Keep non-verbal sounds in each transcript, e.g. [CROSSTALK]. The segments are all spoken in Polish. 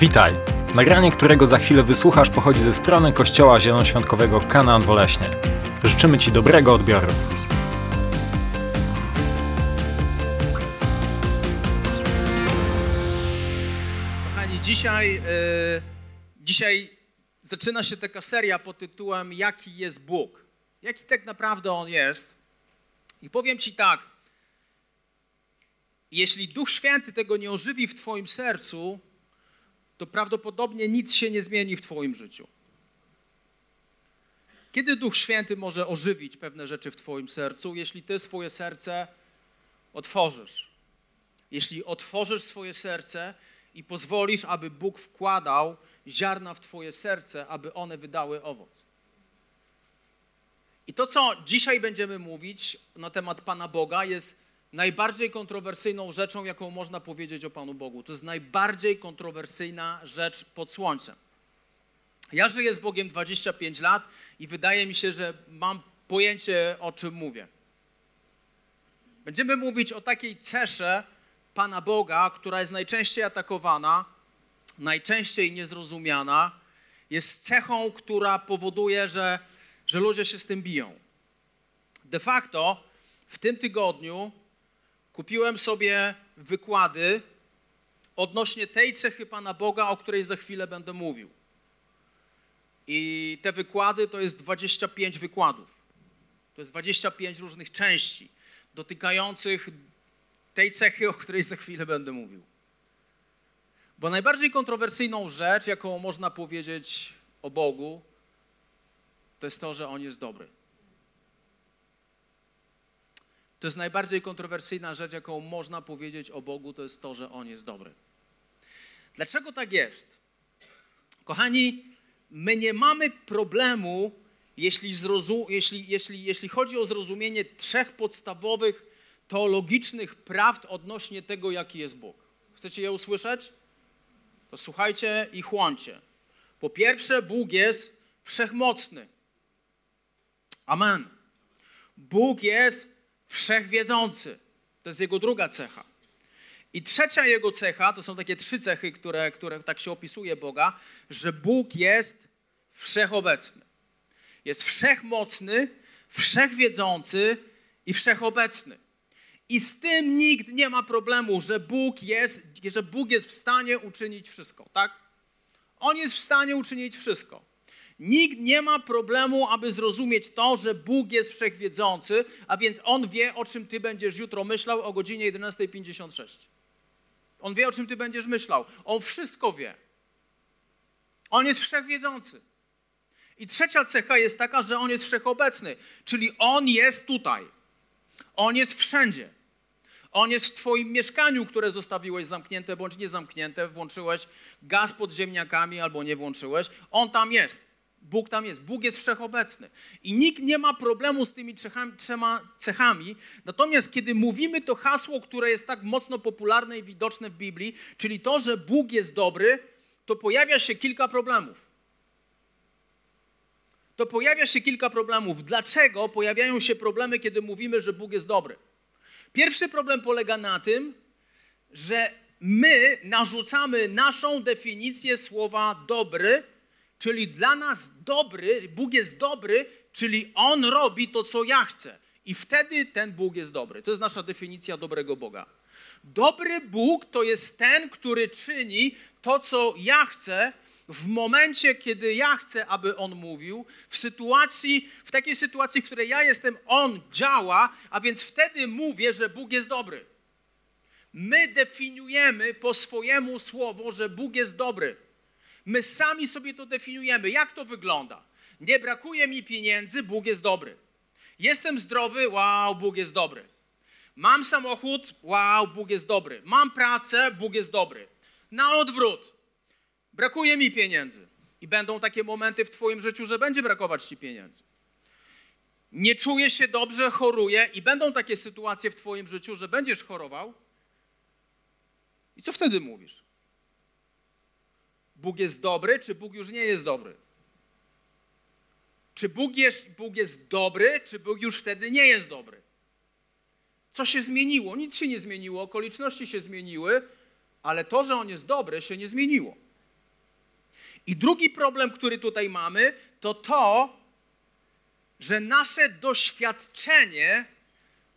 Witaj! Nagranie, którego za chwilę wysłuchasz, pochodzi ze strony Kościoła Zielonoświątkowego Kanaan Woleśnie. Życzymy Ci dobrego odbioru. Kochani, dzisiaj, e, dzisiaj zaczyna się taka seria pod tytułem Jaki jest Bóg? Jaki tak naprawdę On jest? I powiem Ci tak, jeśli Duch Święty tego nie ożywi w Twoim sercu, to prawdopodobnie nic się nie zmieni w Twoim życiu. Kiedy Duch Święty może ożywić pewne rzeczy w Twoim sercu? Jeśli Ty swoje serce otworzysz. Jeśli otworzysz swoje serce i pozwolisz, aby Bóg wkładał ziarna w Twoje serce, aby one wydały owoc. I to, co dzisiaj będziemy mówić na temat Pana Boga, jest najbardziej kontrowersyjną rzeczą, jaką można powiedzieć o Panu Bogu. To jest najbardziej kontrowersyjna rzecz pod słońcem. Ja żyję z Bogiem 25 lat i wydaje mi się, że mam pojęcie, o czym mówię. Będziemy mówić o takiej cesze Pana Boga, która jest najczęściej atakowana, najczęściej niezrozumiana, jest cechą, która powoduje, że, że ludzie się z tym biją. De facto w tym tygodniu kupiłem sobie wykłady odnośnie tej cechy Pana Boga, o której za chwilę będę mówił. I te wykłady to jest 25 wykładów. To jest 25 różnych części dotykających tej cechy, o której za chwilę będę mówił. Bo najbardziej kontrowersyjną rzecz, jaką można powiedzieć o Bogu, to jest to, że On jest dobry. To jest najbardziej kontrowersyjna rzecz, jaką można powiedzieć o Bogu, to jest to, że On jest dobry. Dlaczego tak jest? Kochani, my nie mamy problemu, jeśli, jeśli, jeśli, jeśli chodzi o zrozumienie trzech podstawowych teologicznych prawd odnośnie tego, jaki jest Bóg. Chcecie je usłyszeć? To słuchajcie i chłoncie. Po pierwsze, Bóg jest wszechmocny. Amen. Bóg jest wszechwiedzący. To jest jego druga cecha. I trzecia jego cecha, to są takie trzy cechy, które, które tak się opisuje Boga, że Bóg jest wszechobecny. Jest wszechmocny, wszechwiedzący i wszechobecny. I z tym nikt nie ma problemu, że Bóg jest, że Bóg jest w stanie uczynić wszystko, tak? On jest w stanie uczynić wszystko. Nikt nie ma problemu, aby zrozumieć to, że Bóg jest wszechwiedzący, a więc On wie, o czym Ty będziesz jutro myślał o godzinie 11.56. On wie, o czym Ty będziesz myślał. On wszystko wie. On jest wszechwiedzący. I trzecia cecha jest taka, że On jest wszechobecny, czyli On jest tutaj. On jest wszędzie. On jest w Twoim mieszkaniu, które zostawiłeś zamknięte bądź niezamknięte, włączyłeś gaz pod ziemniakami albo nie włączyłeś. On tam jest. Bóg tam jest. Bóg jest wszechobecny. I nikt nie ma problemu z tymi trzechami, trzema cechami. Natomiast kiedy mówimy to hasło, które jest tak mocno popularne i widoczne w Biblii, czyli to, że Bóg jest dobry, to pojawia się kilka problemów. To pojawia się kilka problemów. Dlaczego pojawiają się problemy, kiedy mówimy, że Bóg jest dobry? Pierwszy problem polega na tym, że my narzucamy naszą definicję słowa dobry, czyli dla nas dobry, Bóg jest dobry, czyli On robi to, co ja chcę. I wtedy ten Bóg jest dobry. To jest nasza definicja dobrego Boga. Dobry Bóg to jest ten, który czyni to, co ja chcę, w momencie, kiedy ja chcę, aby On mówił, w sytuacji, w takiej sytuacji, w której ja jestem, On działa, a więc wtedy mówię, że Bóg jest dobry. My definiujemy po swojemu słowo, że Bóg jest dobry. My sami sobie to definiujemy. Jak to wygląda? Nie brakuje mi pieniędzy, Bóg jest dobry. Jestem zdrowy, wow, Bóg jest dobry. Mam samochód, wow, Bóg jest dobry. Mam pracę, Bóg jest dobry. Na odwrót. Brakuje mi pieniędzy. I będą takie momenty w Twoim życiu, że będzie brakować Ci pieniędzy. Nie czuję się dobrze, choruję, i będą takie sytuacje w Twoim życiu, że będziesz chorował. I co wtedy mówisz? Bóg jest dobry, czy Bóg już nie jest dobry? Czy Bóg jest, Bóg jest dobry, czy Bóg już wtedy nie jest dobry? Co się zmieniło? Nic się nie zmieniło, okoliczności się zmieniły, ale to, że On jest dobry, się nie zmieniło. I drugi problem, który tutaj mamy, to to, że nasze doświadczenie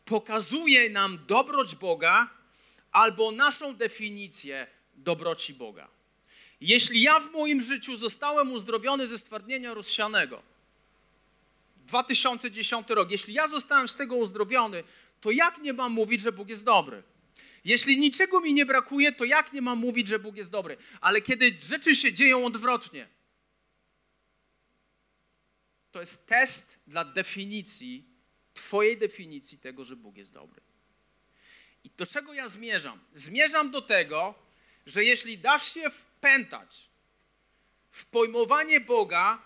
pokazuje nam dobroć Boga albo naszą definicję dobroci Boga. Jeśli ja w moim życiu zostałem uzdrowiony ze stwardnienia rozsianego, 2010 rok, jeśli ja zostałem z tego uzdrowiony, to jak nie mam mówić, że Bóg jest dobry? Jeśli niczego mi nie brakuje, to jak nie mam mówić, że Bóg jest dobry? Ale kiedy rzeczy się dzieją odwrotnie, to jest test dla definicji, Twojej definicji tego, że Bóg jest dobry. I do czego ja zmierzam? Zmierzam do tego, że jeśli dasz się wpętać w pojmowanie Boga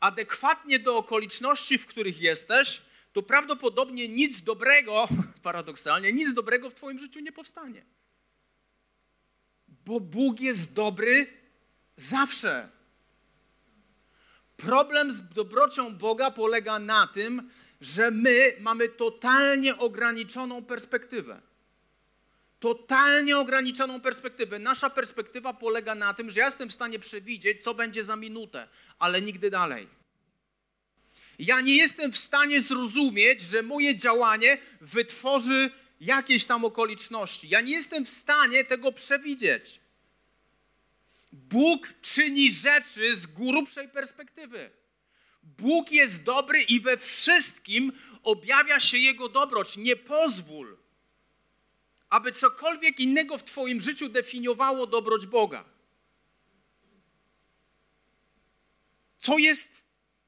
adekwatnie do okoliczności, w których jesteś, to prawdopodobnie nic dobrego, [LAUGHS] paradoksalnie, nic dobrego w Twoim życiu nie powstanie. Bo Bóg jest dobry zawsze. Problem z dobrocią Boga polega na tym, że my mamy totalnie ograniczoną perspektywę. Totalnie ograniczoną perspektywę. Nasza perspektywa polega na tym, że ja jestem w stanie przewidzieć, co będzie za minutę, ale nigdy dalej. Ja nie jestem w stanie zrozumieć, że moje działanie wytworzy jakieś tam okoliczności. Ja nie jestem w stanie tego przewidzieć. Bóg czyni rzeczy z grubszej perspektywy. Bóg jest dobry i we wszystkim objawia się Jego dobroć. Nie pozwól, aby cokolwiek innego w Twoim życiu definiowało dobroć Boga. Co jest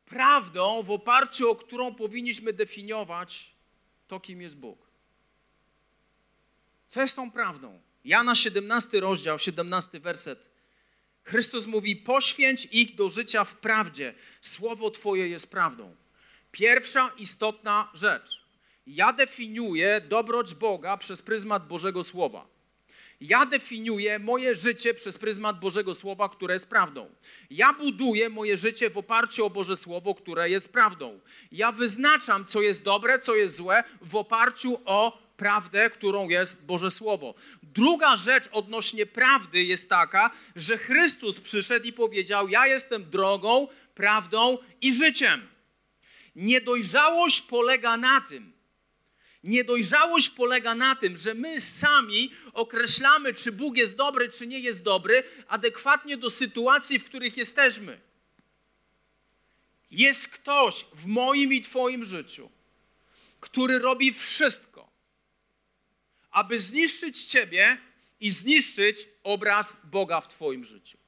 prawdą, w oparciu o którą powinniśmy definiować to, kim jest Bóg? Co jest tą prawdą? Jana 17 rozdział, 17 werset Chrystus mówi: Poświęć ich do życia w prawdzie. Słowo Twoje jest prawdą. Pierwsza istotna rzecz. Ja definiuję dobroć Boga przez pryzmat Bożego Słowa. Ja definiuję moje życie przez pryzmat Bożego Słowa, które jest prawdą. Ja buduję moje życie w oparciu o Boże Słowo, które jest prawdą. Ja wyznaczam, co jest dobre, co jest złe, w oparciu o prawdę, którą jest Boże Słowo. Druga rzecz odnośnie prawdy jest taka, że Chrystus przyszedł i powiedział: Ja jestem drogą, prawdą i życiem. Niedojrzałość polega na tym, Niedojrzałość polega na tym, że my sami określamy, czy Bóg jest dobry, czy nie jest dobry, adekwatnie do sytuacji, w których jesteśmy. Jest ktoś w moim i Twoim życiu, który robi wszystko, aby zniszczyć Ciebie i zniszczyć obraz Boga w Twoim życiu.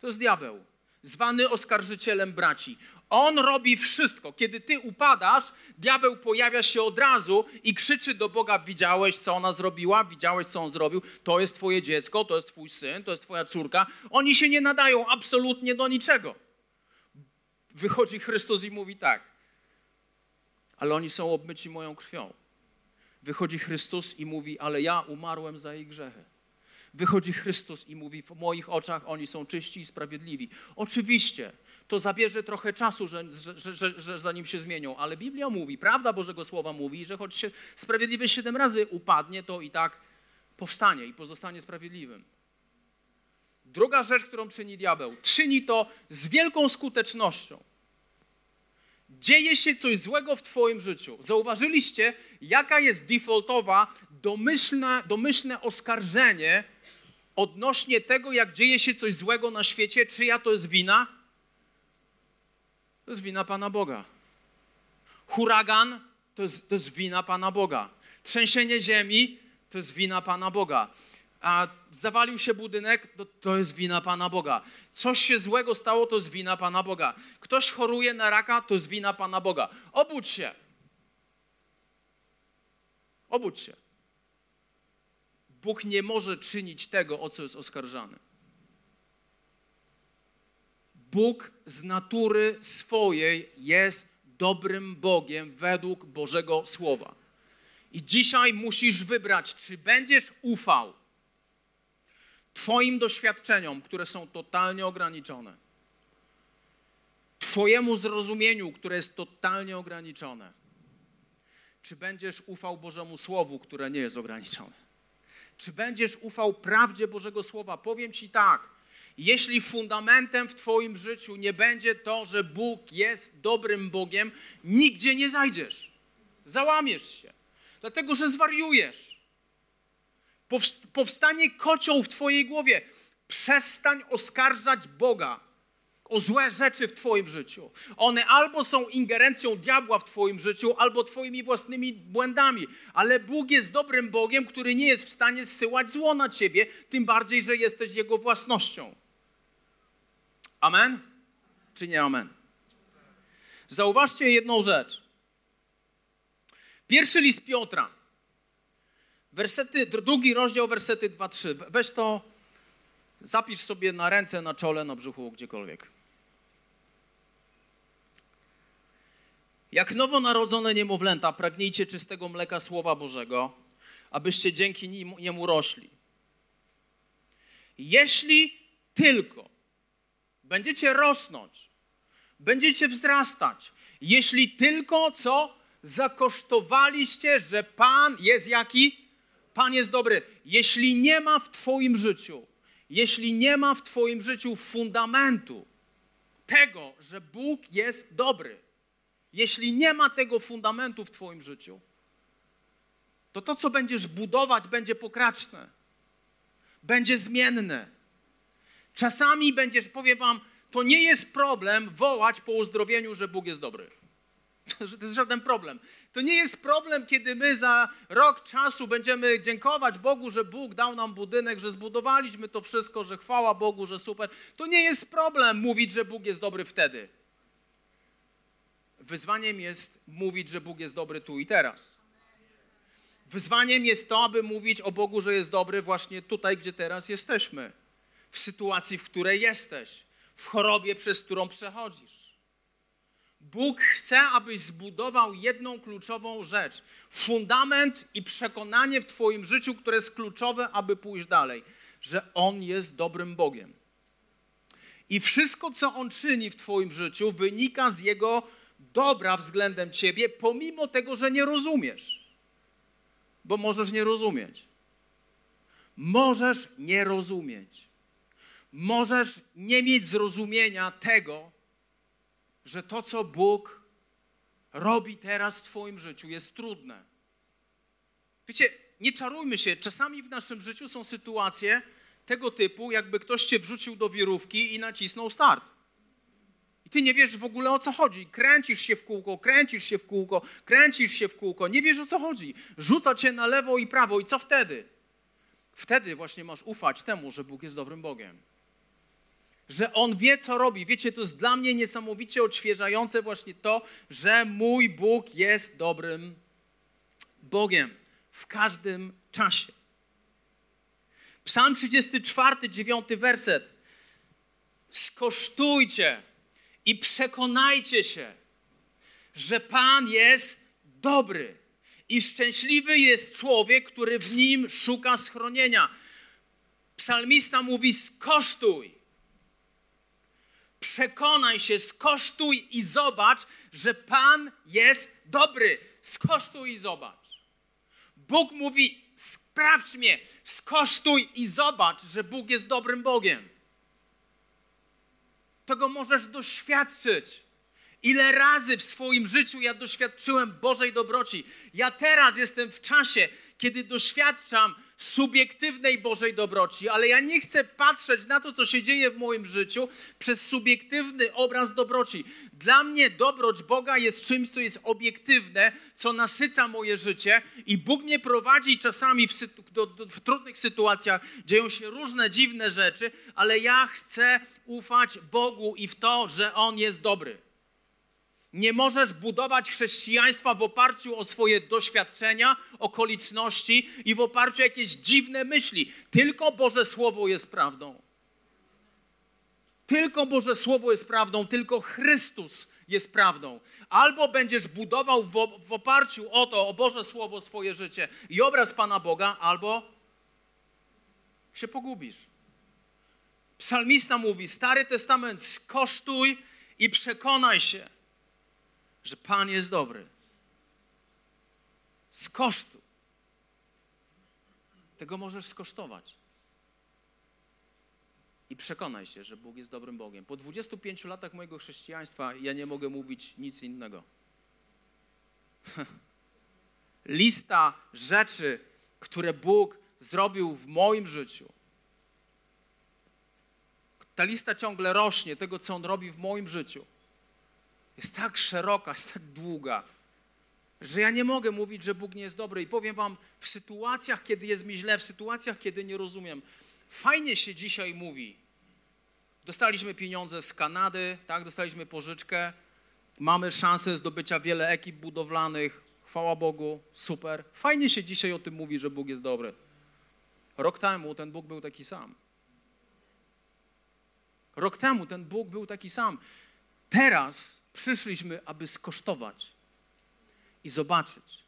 To jest diabeł, zwany oskarżycielem braci. On robi wszystko. Kiedy Ty upadasz, diabeł pojawia się od razu i krzyczy do Boga: Widziałeś, co ona zrobiła? Widziałeś, co on zrobił? To jest Twoje dziecko, to jest Twój syn, to jest Twoja córka. Oni się nie nadają absolutnie do niczego. Wychodzi Chrystus i mówi tak, ale oni są obmyci moją krwią. Wychodzi Chrystus i mówi, ale ja umarłem za ich grzechy. Wychodzi Chrystus i mówi, w moich oczach oni są czyści i sprawiedliwi. Oczywiście, to zabierze trochę czasu, że, że, że, że zanim się zmienią, ale Biblia mówi, prawda Bożego Słowa mówi, że choć się sprawiedliwy siedem razy upadnie, to i tak powstanie i pozostanie sprawiedliwym. Druga rzecz, którą czyni diabeł, czyni to z wielką skutecznością dzieje się coś złego w Twoim życiu. Zauważyliście, jaka jest defaultowa, domyślne, domyślne oskarżenie odnośnie tego, jak dzieje się coś złego na świecie? Czyja to jest wina? To jest wina Pana Boga. Huragan to jest, to jest wina Pana Boga. Trzęsienie ziemi to jest wina Pana Boga a zawalił się budynek, to, to jest wina Pana Boga. Coś się złego stało, to jest wina Pana Boga. Ktoś choruje na raka, to jest wina Pana Boga. Obudź się. Obudź się. Bóg nie może czynić tego, o co jest oskarżany. Bóg z natury swojej jest dobrym Bogiem według Bożego Słowa. I dzisiaj musisz wybrać, czy będziesz ufał Twoim doświadczeniom, które są totalnie ograniczone, Twojemu zrozumieniu, które jest totalnie ograniczone, czy będziesz ufał Bożemu Słowu, które nie jest ograniczone? Czy będziesz ufał prawdzie Bożego Słowa? Powiem Ci tak. Jeśli fundamentem w Twoim życiu nie będzie to, że Bóg jest dobrym Bogiem, nigdzie nie zajdziesz. Załamiesz się, dlatego że zwariujesz. Powstanie kocioł w Twojej głowie. Przestań oskarżać Boga o złe rzeczy w Twoim życiu. One albo są ingerencją diabła w Twoim życiu, albo Twoimi własnymi błędami. Ale Bóg jest dobrym Bogiem, który nie jest w stanie zsyłać zło na Ciebie, tym bardziej, że jesteś Jego własnością. Amen? Czy nie amen? Zauważcie jedną rzecz. Pierwszy list Piotra, wersety, drugi rozdział, wersety 2-3. Weź to, zapisz sobie na ręce, na czole, na brzuchu, gdziekolwiek. Jak nowonarodzone niemowlęta, pragnijcie czystego mleka Słowa Bożego, abyście dzięki niemu rośli. Jeśli tylko będziecie rosnąć, będziecie wzrastać, jeśli tylko co zakosztowaliście, że Pan jest jaki? Pan jest dobry. Jeśli nie ma w Twoim życiu, jeśli nie ma w Twoim życiu fundamentu tego, że Bóg jest dobry, jeśli nie ma tego fundamentu w Twoim życiu, to to, co będziesz budować, będzie pokraczne, będzie zmienne. Czasami będziesz, powiem Wam, to nie jest problem wołać po uzdrowieniu, że Bóg jest dobry. [LAUGHS] Że to jest żaden problem. To nie jest problem, kiedy my za rok czasu będziemy dziękować Bogu, że Bóg dał nam budynek, że zbudowaliśmy to wszystko, że chwała Bogu, że super. To nie jest problem mówić, że Bóg jest dobry wtedy. Wyzwaniem jest mówić, że Bóg jest dobry tu i teraz. Wyzwaniem jest to, aby mówić o Bogu, że jest dobry właśnie tutaj, gdzie teraz jesteśmy. W sytuacji, w której jesteś. W chorobie, przez którą przechodzisz. Bóg chce, abyś zbudował jedną kluczową rzecz. Fundament i przekonanie w Twoim życiu, które jest kluczowe, aby pójść dalej. Że On jest dobrym Bogiem. I wszystko, co On czyni w Twoim życiu, wynika z Jego dobra względem ciebie, pomimo tego, że nie rozumiesz. Bo możesz nie rozumieć. Możesz nie rozumieć. Możesz nie mieć zrozumienia tego, że to, co Bóg robi teraz w Twoim życiu, jest trudne. Wiecie, nie czarujmy się, czasami w naszym życiu są sytuacje tego typu, jakby ktoś cię wrzucił do wirówki i nacisnął start ty nie wiesz w ogóle o co chodzi. Kręcisz się w kółko, kręcisz się w kółko, kręcisz się w kółko, nie wiesz o co chodzi. Rzuca cię na lewo i prawo i co wtedy? Wtedy właśnie masz ufać temu, że Bóg jest dobrym Bogiem. Że On wie, co robi. Wiecie, to jest dla mnie niesamowicie odświeżające właśnie to, że mój Bóg jest dobrym Bogiem w każdym czasie. Psalm 34, 9 werset. Skosztujcie i przekonajcie się, że Pan jest dobry i szczęśliwy jest człowiek, który w nim szuka schronienia. Psalmista mówi: skosztuj. Przekonaj się, skosztuj i zobacz, że Pan jest dobry. Skosztuj i zobacz. Bóg mówi: sprawdź mnie, skosztuj i zobacz, że Bóg jest dobrym Bogiem. Tego możesz doświadczyć. Ile razy w swoim życiu ja doświadczyłem Bożej dobroci. Ja teraz jestem w czasie, kiedy doświadczam subiektywnej Bożej dobroci, ale ja nie chcę patrzeć na to, co się dzieje w moim życiu przez subiektywny obraz dobroci. Dla mnie dobroć Boga jest czymś, co jest obiektywne, co nasyca moje życie i Bóg mnie prowadzi czasami w, do, do, w trudnych sytuacjach, dzieją się różne dziwne rzeczy, ale ja chcę ufać Bogu i w to, że On jest dobry. Nie możesz budować chrześcijaństwa w oparciu o swoje doświadczenia, okoliczności i w oparciu o jakieś dziwne myśli. Tylko Boże Słowo jest prawdą. Tylko Boże Słowo jest prawdą, tylko Chrystus jest prawdą. Albo będziesz budował w, w oparciu o to, o Boże Słowo swoje życie i obraz Pana Boga, albo się pogubisz. Psalmista mówi: Stary Testament, skosztuj i przekonaj się że Pan jest dobry. Z kosztu. Tego możesz skosztować. i przekonaj się, że Bóg jest dobrym Bogiem. Po 25 latach mojego chrześcijaństwa ja nie mogę mówić nic innego. [LAUGHS] Lista rzeczy, które Bóg zrobił w moim życiu. Ta lista ciągle rośnie, tego co On robi w moim życiu. Jest tak szeroka, jest tak długa, że ja nie mogę mówić, że Bóg nie jest dobry. I powiem Wam, w sytuacjach, kiedy jest mi źle, w sytuacjach, kiedy nie rozumiem, fajnie się dzisiaj mówi. Dostaliśmy pieniądze z Kanady, tak, dostaliśmy pożyczkę, mamy szansę zdobycia wiele ekip budowlanych, chwała Bogu, super. Fajnie się dzisiaj o tym mówi, że Bóg jest dobry. Rok temu ten Bóg był taki sam. Rok temu ten Bóg był taki sam. Teraz przyszliśmy, aby skosztować i zobaczyć,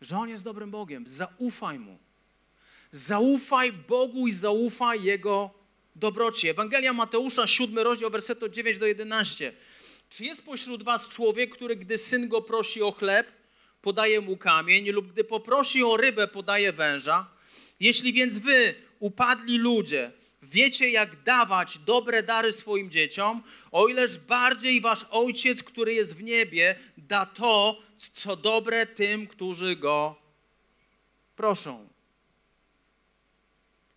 że On jest dobrym Bogiem. Zaufaj Mu. Zaufaj Bogu i zaufaj Jego dobroci. Ewangelia Mateusza, 7 rozdział, werset od 9 do 11. Czy jest pośród was człowiek, który gdy syn go prosi o chleb, podaje mu kamień, lub gdy poprosi o rybę, podaje węża? Jeśli więc wy, upadli ludzie, wiecie, jak dawać dobre dary swoim dzieciom, o ileż bardziej wasz Ojciec, który jest w niebie, da to, co dobre tym, którzy go proszą.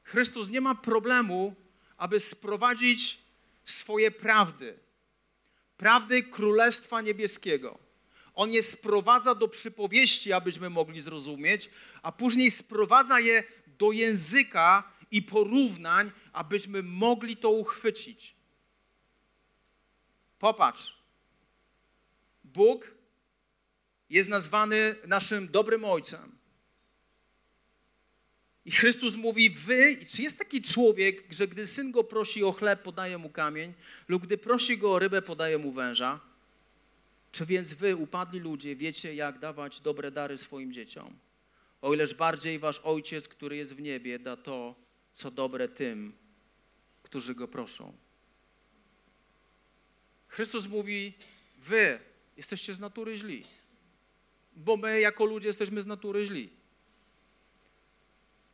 Chrystus nie ma problemu, aby sprowadzić swoje prawdy, prawdy Królestwa Niebieskiego. On je sprowadza do przypowieści, abyśmy mogli zrozumieć, a później sprowadza je do języka i porównań, abyśmy mogli to uchwycić. Popatrz. Bóg jest nazwany naszym dobrym ojcem. I Chrystus mówi, wy, czy jest taki człowiek, że gdy syn go prosi o chleb, podaje mu kamień, lub gdy prosi go o rybę, podaje mu węża? Czy więc wy, upadli ludzie, wiecie, jak dawać dobre dary swoim dzieciom? O ileż bardziej wasz ojciec, który jest w niebie, da to, co dobre tym, którzy go proszą. Chrystus mówi, wy jesteście z natury źli, bo my jako ludzie jesteśmy z natury źli.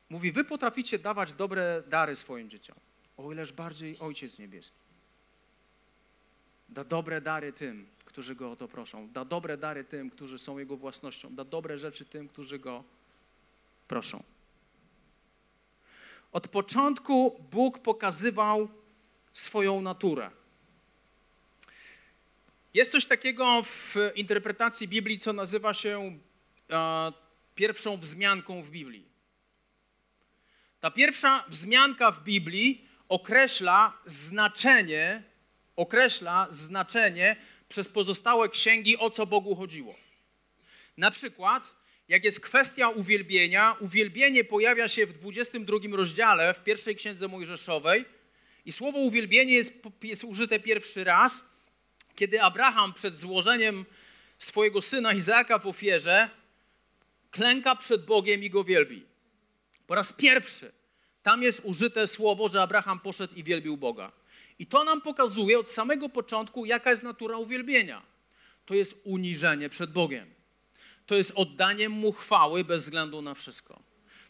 Mówi, wy potraficie dawać dobre dary swoim dzieciom, o ileż bardziej Ojciec Niebieski. Da dobre dary tym, którzy Go o to proszą. Da dobre dary tym, którzy są Jego własnością. Da dobre rzeczy tym, którzy Go proszą. Od początku Bóg pokazywał swoją naturę. Jest coś takiego w interpretacji Biblii, co nazywa się e, pierwszą wzmianką w Biblii. Ta pierwsza wzmianka w Biblii określa znaczenie, określa znaczenie przez pozostałe księgi, o co Bogu chodziło. Na przykład, jak jest kwestia uwielbienia, uwielbienie pojawia się w 22 rozdziale w pierwszej księdze Mojżeszowej i słowo uwielbienie jest, jest użyte pierwszy raz, kiedy Abraham przed złożeniem swojego syna Izaaka w ofierze klęka przed Bogiem i go wielbi. Po raz pierwszy tam jest użyte słowo, że Abraham poszedł i wielbił Boga. I to nam pokazuje od samego początku, jaka jest natura uwielbienia. To jest uniżenie przed Bogiem. To jest oddanie Mu chwały bez względu na wszystko.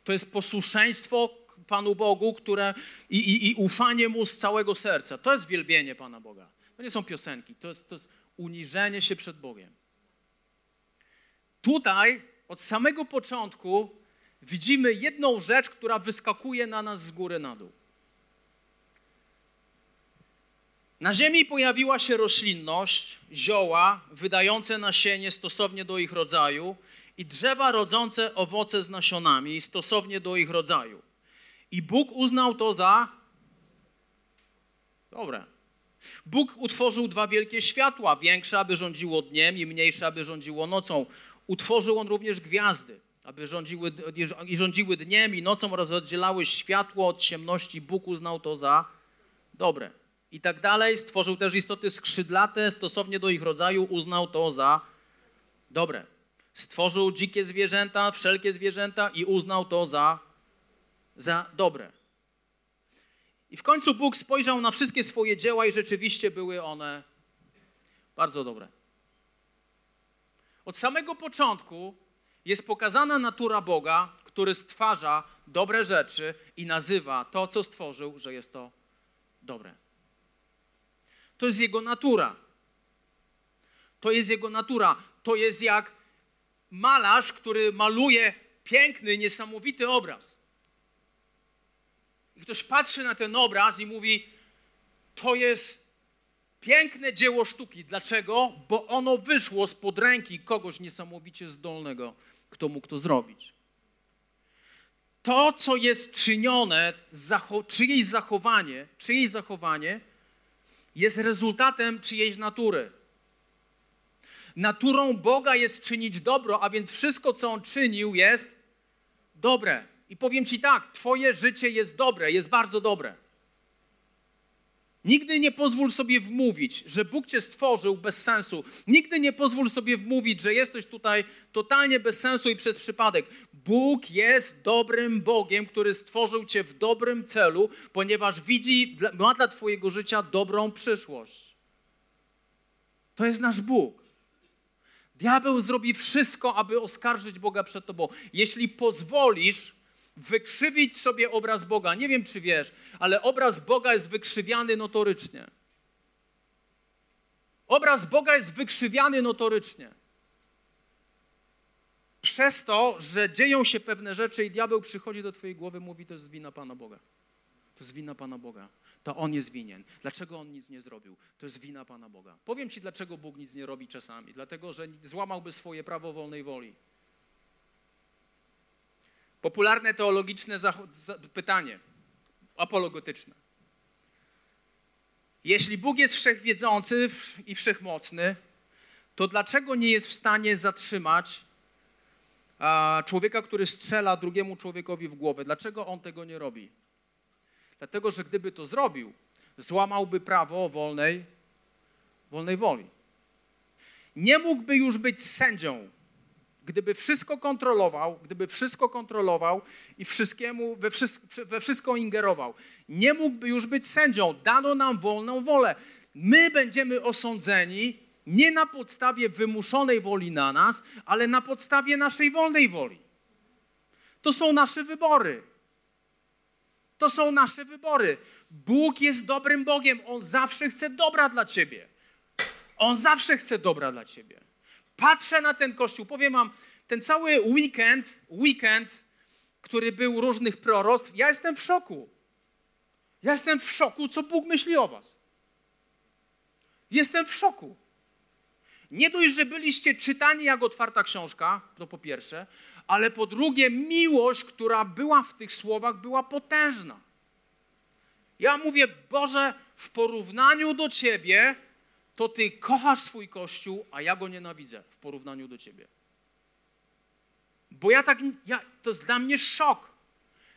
To jest posłuszeństwo Panu Bogu które, i, i, i ufanie Mu z całego serca. To jest wielbienie Pana Boga. To nie są piosenki, to jest, to jest uniżenie się przed Bogiem. Tutaj od samego początku widzimy jedną rzecz, która wyskakuje na nas z góry na dół. Na ziemi pojawiła się roślinność, zioła wydające nasienie stosownie do ich rodzaju i drzewa rodzące owoce z nasionami stosownie do ich rodzaju. I Bóg uznał to za dobre. Bóg utworzył dwa wielkie światła, większe, aby rządziło dniem i mniejsze, aby rządziło nocą. Utworzył on również gwiazdy aby rządziły, i rządziły dniem i nocą oraz oddzielały światło od ciemności. Bóg uznał to za dobre. I tak dalej. Stworzył też istoty skrzydlate, stosownie do ich rodzaju, uznał to za dobre. Stworzył dzikie zwierzęta, wszelkie zwierzęta i uznał to za, za dobre. I w końcu Bóg spojrzał na wszystkie swoje dzieła i rzeczywiście były one bardzo dobre. Od samego początku jest pokazana natura Boga, który stwarza dobre rzeczy i nazywa to, co stworzył, że jest to dobre. To jest Jego natura. To jest Jego natura. To jest jak malarz, który maluje piękny, niesamowity obraz. I ktoś patrzy na ten obraz i mówi: To jest piękne dzieło sztuki. Dlaczego? Bo ono wyszło spod ręki kogoś niesamowicie zdolnego, kto mógł to zrobić. To, co jest czynione, zacho czyjeś zachowanie, czyjeś zachowanie jest rezultatem czyjejś natury. Naturą Boga jest czynić dobro, a więc wszystko, co On czynił, jest dobre. I powiem Ci tak, Twoje życie jest dobre, jest bardzo dobre. Nigdy nie pozwól sobie wmówić, że Bóg cię stworzył bez sensu. Nigdy nie pozwól sobie wmówić, że jesteś tutaj totalnie bez sensu i przez przypadek. Bóg jest dobrym Bogiem, który stworzył cię w dobrym celu, ponieważ widzi, ma dla Twojego życia dobrą przyszłość. To jest nasz Bóg. Diabeł zrobi wszystko, aby oskarżyć Boga przed Tobą. Jeśli pozwolisz, wykrzywić sobie obraz Boga. Nie wiem, czy wiesz, ale obraz Boga jest wykrzywiany notorycznie. Obraz Boga jest wykrzywiany notorycznie. Przez to, że dzieją się pewne rzeczy i diabeł przychodzi do twojej głowy, mówi, to jest wina Pana Boga. To jest wina Pana Boga. To On jest winien. Dlaczego On nic nie zrobił? To jest wina Pana Boga. Powiem Ci, dlaczego Bóg nic nie robi czasami. Dlatego, że złamałby swoje prawo wolnej woli. Popularne teologiczne pytanie, apologetyczne. Jeśli Bóg jest wszechwiedzący i wszechmocny, to dlaczego nie jest w stanie zatrzymać człowieka, który strzela drugiemu człowiekowi w głowę? Dlaczego on tego nie robi? Dlatego, że gdyby to zrobił, złamałby prawo wolnej, wolnej woli. Nie mógłby już być sędzią gdyby wszystko kontrolował, gdyby wszystko kontrolował i wszystkiemu, we, wszystko, we wszystko ingerował, nie mógłby już być sędzią. Dano nam wolną wolę. My będziemy osądzeni nie na podstawie wymuszonej woli na nas, ale na podstawie naszej wolnej woli. To są nasze wybory. To są nasze wybory. Bóg jest dobrym Bogiem. On zawsze chce dobra dla ciebie. On zawsze chce dobra dla ciebie patrzę na ten kościół, powiem wam, ten cały weekend, weekend, który był różnych proroctw, ja jestem w szoku. Ja jestem w szoku, co Bóg myśli o was. Jestem w szoku. Nie dość, że byliście czytani jak otwarta książka, to po pierwsze, ale po drugie, miłość, która była w tych słowach, była potężna. Ja mówię, Boże, w porównaniu do Ciebie, to ty kochasz swój kościół, a ja go nienawidzę w porównaniu do ciebie. Bo ja tak, ja, to jest dla mnie szok,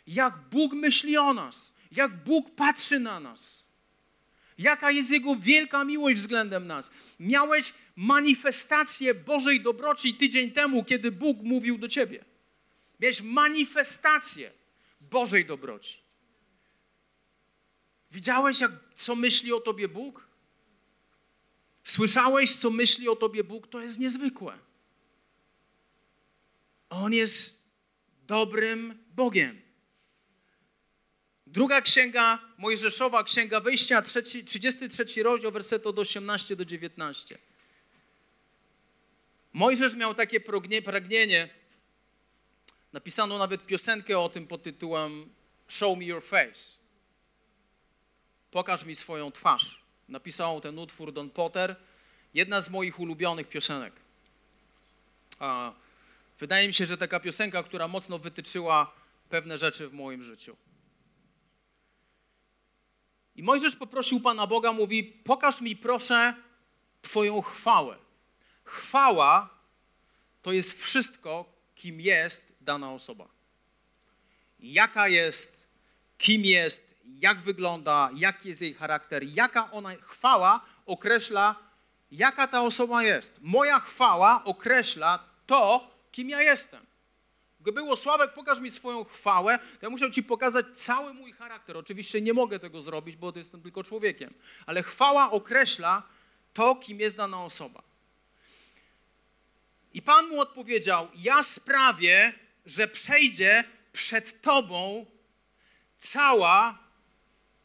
jak Bóg myśli o nas, jak Bóg patrzy na nas, jaka jest Jego wielka miłość względem nas. Miałeś manifestację Bożej dobroci tydzień temu, kiedy Bóg mówił do ciebie. Miałeś manifestację Bożej dobroci. Widziałeś, jak, co myśli o tobie Bóg? Słyszałeś, co myśli o tobie Bóg? To jest niezwykłe. On jest dobrym Bogiem. Druga księga Mojżeszowa, księga wyjścia, 33 rozdział, werset od 18 do 19. Mojżesz miał takie pragnienie, napisano nawet piosenkę o tym pod tytułem Show me your face. Pokaż mi swoją twarz. Napisał ten utwór Don Potter. Jedna z moich ulubionych piosenek. A wydaje mi się, że taka piosenka, która mocno wytyczyła pewne rzeczy w moim życiu. I Mojżesz poprosił Pana Boga, mówi: Pokaż mi proszę Twoją chwałę. Chwała to jest wszystko, kim jest dana osoba. Jaka jest, kim jest, jak wygląda, jaki jest jej charakter, jaka ona, chwała określa, jaka ta osoba jest. Moja chwała określa to, kim ja jestem. Gdyby było Sławek, pokaż mi swoją chwałę, to ja musiał ci pokazać cały mój charakter. Oczywiście nie mogę tego zrobić, bo jestem tylko człowiekiem. Ale chwała określa to, kim jest dana osoba. I Pan mu odpowiedział: Ja sprawię, że przejdzie przed Tobą cała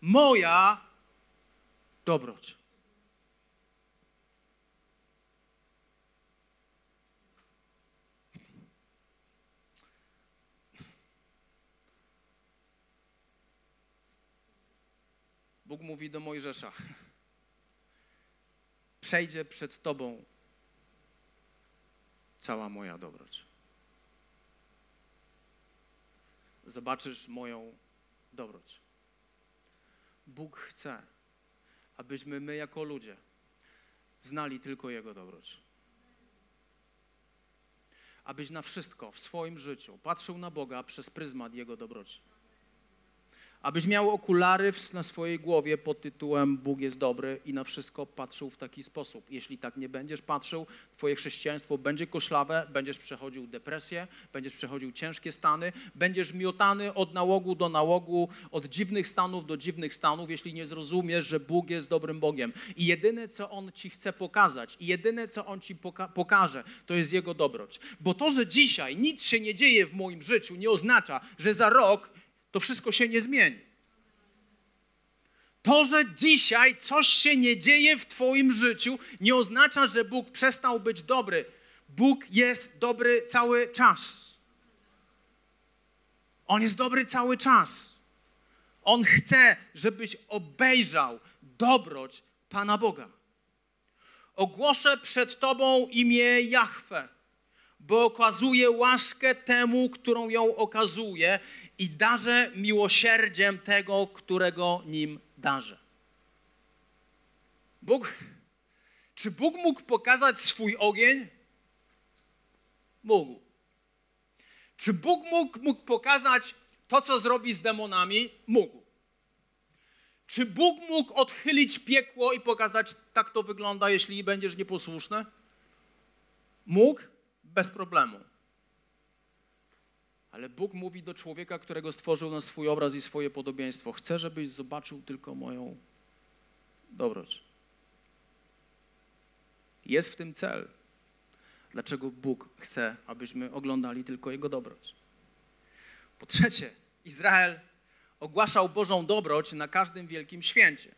moja dobroć. Bóg mówi do Mojżesza: Przejdzie przed tobą cała moja dobroć. Zobaczysz moją dobroć. Bóg chce, abyśmy my jako ludzie znali tylko Jego dobroć. Abyś na wszystko w swoim życiu patrzył na Boga przez pryzmat Jego dobroci abyś miał okulary na swojej głowie pod tytułem Bóg jest dobry i na wszystko patrzył w taki sposób. Jeśli tak nie będziesz patrzył, twoje chrześcijaństwo będzie koszlawe, będziesz przechodził depresję, będziesz przechodził ciężkie stany, będziesz miotany od nałogu do nałogu, od dziwnych stanów do dziwnych stanów, jeśli nie zrozumiesz, że Bóg jest dobrym Bogiem. I jedyne, co On ci chce pokazać, i jedyne, co On ci poka pokaże, to jest Jego dobroć. Bo to, że dzisiaj nic się nie dzieje w moim życiu, nie oznacza, że za rok to wszystko się nie zmieni. To, że dzisiaj coś się nie dzieje w Twoim życiu, nie oznacza, że Bóg przestał być dobry. Bóg jest dobry cały czas. On jest dobry cały czas. On chce, żebyś obejrzał dobroć Pana Boga. Ogłoszę przed Tobą imię Jahwe bo okazuje łaskę temu, którą ją okazuje i darzę miłosierdziem tego, którego nim darzę. Bóg, czy Bóg mógł pokazać swój ogień? Mógł. Czy Bóg mógł, mógł pokazać to, co zrobi z demonami? Mógł. Czy Bóg mógł odchylić piekło i pokazać, tak to wygląda, jeśli będziesz nieposłuszny? Mógł bez problemu. Ale Bóg mówi do człowieka, którego stworzył na swój obraz i swoje podobieństwo: Chcę, żebyś zobaczył tylko moją dobroć. Jest w tym cel. Dlaczego Bóg chce, abyśmy oglądali tylko Jego dobroć? Po trzecie, Izrael ogłaszał Bożą dobroć na każdym wielkim święcie.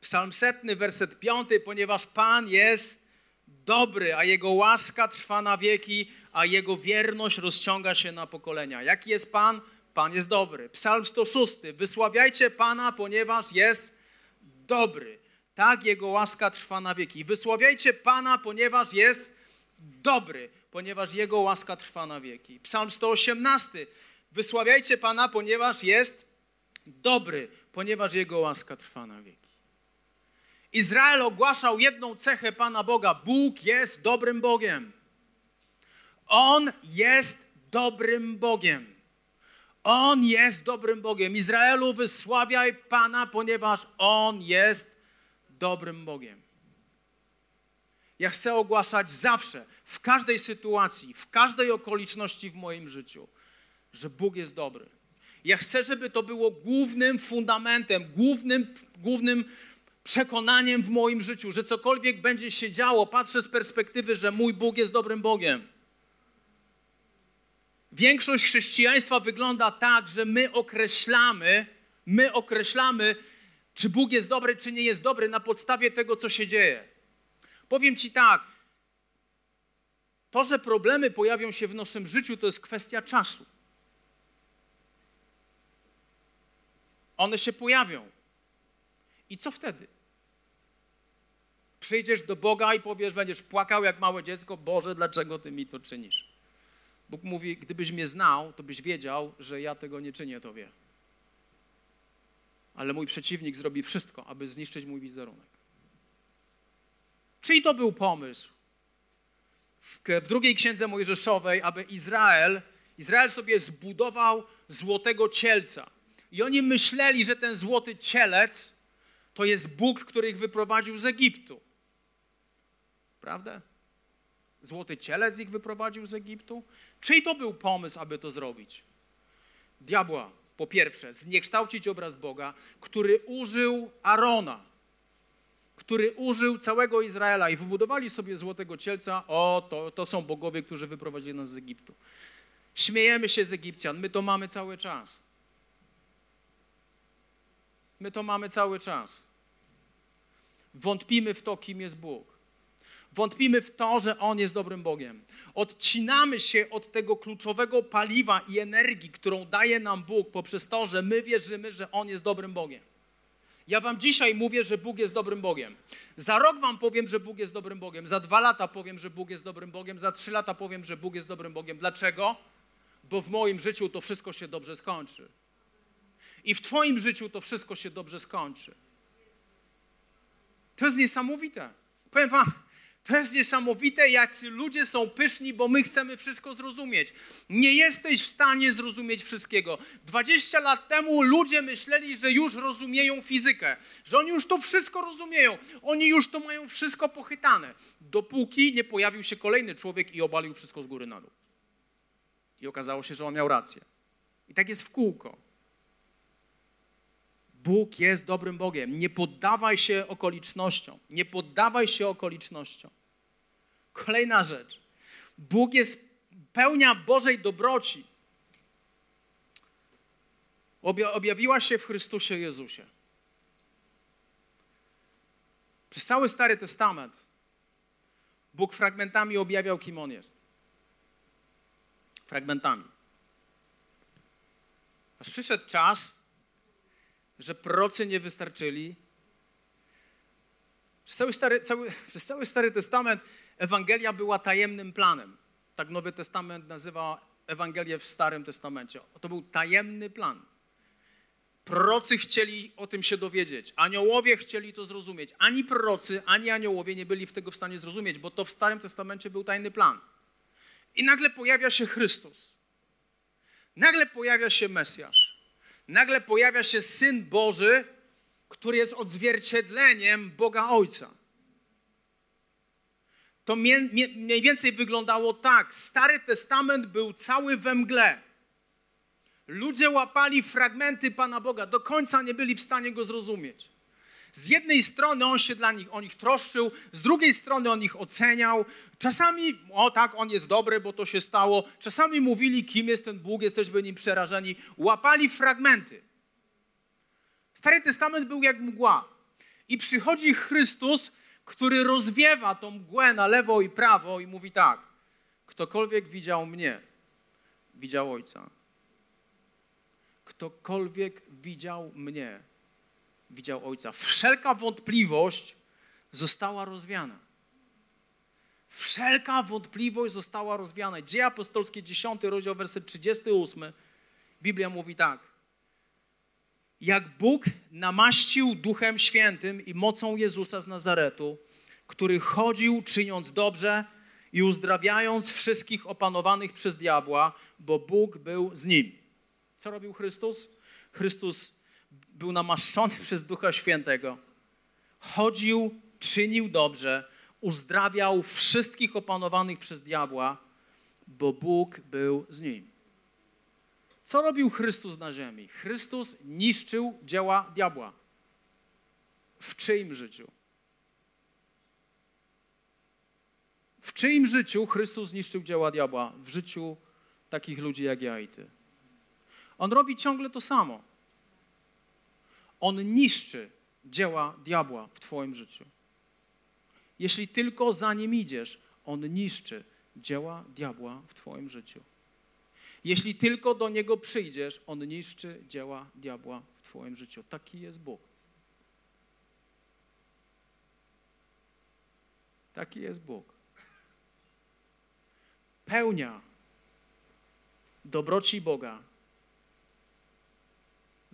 Psalm setny, werset piąty, ponieważ Pan jest dobry, a Jego łaska trwa na wieki, a Jego wierność rozciąga się na pokolenia. Jaki jest Pan? Pan jest dobry. Psalm 106. Wysławiajcie Pana, ponieważ jest dobry. Tak Jego łaska trwa na wieki. Wysławiajcie Pana, ponieważ jest dobry, ponieważ Jego łaska trwa na wieki. Psalm 118. Wysławiajcie Pana, ponieważ jest dobry, ponieważ Jego łaska trwa na wieki. Izrael ogłaszał jedną cechę Pana Boga: Bóg jest dobrym Bogiem. On jest dobrym Bogiem. On jest dobrym Bogiem. Izraelu, wysławiaj Pana, ponieważ On jest dobrym Bogiem. Ja chcę ogłaszać zawsze, w każdej sytuacji, w każdej okoliczności w moim życiu, że Bóg jest dobry. Ja chcę, żeby to było głównym fundamentem, głównym, głównym przekonaniem w moim życiu, że cokolwiek będzie się działo, patrzę z perspektywy, że mój Bóg jest dobrym Bogiem. Większość chrześcijaństwa wygląda tak, że my określamy, my określamy, czy Bóg jest dobry, czy nie jest dobry na podstawie tego, co się dzieje. Powiem Ci tak, to, że problemy pojawią się w naszym życiu, to jest kwestia czasu. One się pojawią. I co wtedy? Przyjdziesz do Boga i powiesz, będziesz płakał jak małe dziecko, Boże, dlaczego Ty mi to czynisz? Bóg mówi, gdybyś mnie znał, to byś wiedział, że ja tego nie czynię Tobie. Ale mój przeciwnik zrobi wszystko, aby zniszczyć mój wizerunek. Czyli to był pomysł w drugiej księdze Mojżeszowej, aby Izrael, Izrael sobie zbudował złotego cielca. I oni myśleli, że ten złoty cielec to jest Bóg, który ich wyprowadził z Egiptu. Prawda? Złoty cielec ich wyprowadził z Egiptu? Czyj to był pomysł, aby to zrobić? Diabła, po pierwsze, zniekształcić obraz Boga, który użył Arona, który użył całego Izraela i wybudowali sobie złotego cielca. O, to, to są bogowie, którzy wyprowadzili nas z Egiptu. Śmiejemy się z Egipcjan, my to mamy cały czas. My to mamy cały czas. wątpimy w to, kim jest Bóg. Wątpimy w to, że On jest dobrym Bogiem. Odcinamy się od tego kluczowego paliwa i energii, którą daje nam Bóg poprzez to, że my wierzymy, że On jest dobrym Bogiem. Ja wam dzisiaj mówię, że Bóg jest dobrym Bogiem. Za rok wam powiem, że Bóg jest dobrym Bogiem. Za dwa lata powiem, że Bóg jest dobrym Bogiem. Za trzy lata powiem, że Bóg jest dobrym Bogiem. Dlaczego? Bo w moim życiu to wszystko się dobrze skończy. I w Twoim życiu to wszystko się dobrze skończy. To jest niesamowite. Powiem Wam, to jest niesamowite, jacy ludzie są pyszni, bo my chcemy wszystko zrozumieć. Nie jesteś w stanie zrozumieć wszystkiego. 20 lat temu ludzie myśleli, że już rozumieją fizykę, że oni już to wszystko rozumieją, oni już to mają wszystko pochytane, dopóki nie pojawił się kolejny człowiek i obalił wszystko z góry na dół. I okazało się, że on miał rację. I tak jest w kółko. Bóg jest dobrym Bogiem. Nie poddawaj się okolicznościom. Nie poddawaj się okolicznościom. Kolejna rzecz. Bóg jest pełnia Bożej dobroci. Objawiła się w Chrystusie Jezusie. Przez cały Stary Testament Bóg fragmentami objawiał, kim On jest. Fragmentami. Aż przyszedł czas, że prorocy nie wystarczyli. Przez cały Stary, cały, przez cały Stary Testament Ewangelia była tajemnym planem. Tak Nowy Testament nazywa Ewangelię w Starym Testamencie. To był tajemny plan. Prorocy chcieli o tym się dowiedzieć, aniołowie chcieli to zrozumieć. Ani prorocy, ani aniołowie nie byli w tego w stanie zrozumieć, bo to w Starym Testamencie był tajny plan. I nagle pojawia się Chrystus. Nagle pojawia się Mesjasz. Nagle pojawia się Syn Boży, który jest odzwierciedleniem Boga Ojca. To mniej więcej wyglądało tak. Stary Testament był cały we mgle. Ludzie łapali fragmenty Pana Boga, do końca nie byli w stanie go zrozumieć. Z jednej strony on się dla nich, o nich troszczył, z drugiej strony on ich oceniał. Czasami, o tak, on jest dobry, bo to się stało. Czasami mówili, kim jest ten Bóg, jesteśmy nim przerażeni. Łapali fragmenty. Stary Testament był jak mgła. I przychodzi Chrystus, który rozwiewa tą mgłę na lewo i prawo i mówi tak: Ktokolwiek widział mnie, widział Ojca. Ktokolwiek widział mnie, widział Ojca. Wszelka wątpliwość została rozwiana. Wszelka wątpliwość została rozwiana. Dzieje apostolskie, 10 rozdział, werset 38. Biblia mówi tak. Jak Bóg namaścił Duchem Świętym i mocą Jezusa z Nazaretu, który chodził czyniąc dobrze i uzdrawiając wszystkich opanowanych przez diabła, bo Bóg był z nim. Co robił Chrystus? Chrystus był namaszczony przez Ducha Świętego. Chodził, czynił dobrze, uzdrawiał wszystkich opanowanych przez diabła, bo Bóg był z nim. Co robił Chrystus na ziemi? Chrystus niszczył dzieła diabła. W czyim życiu? W czyim życiu Chrystus niszczył dzieła diabła? W życiu takich ludzi jak ja i ty. On robi ciągle to samo. On niszczy dzieła diabła w Twoim życiu. Jeśli tylko za nim idziesz, on niszczy dzieła diabła w Twoim życiu. Jeśli tylko do niego przyjdziesz, on niszczy dzieła diabła w Twoim życiu. Taki jest Bóg. Taki jest Bóg. Pełnia dobroci Boga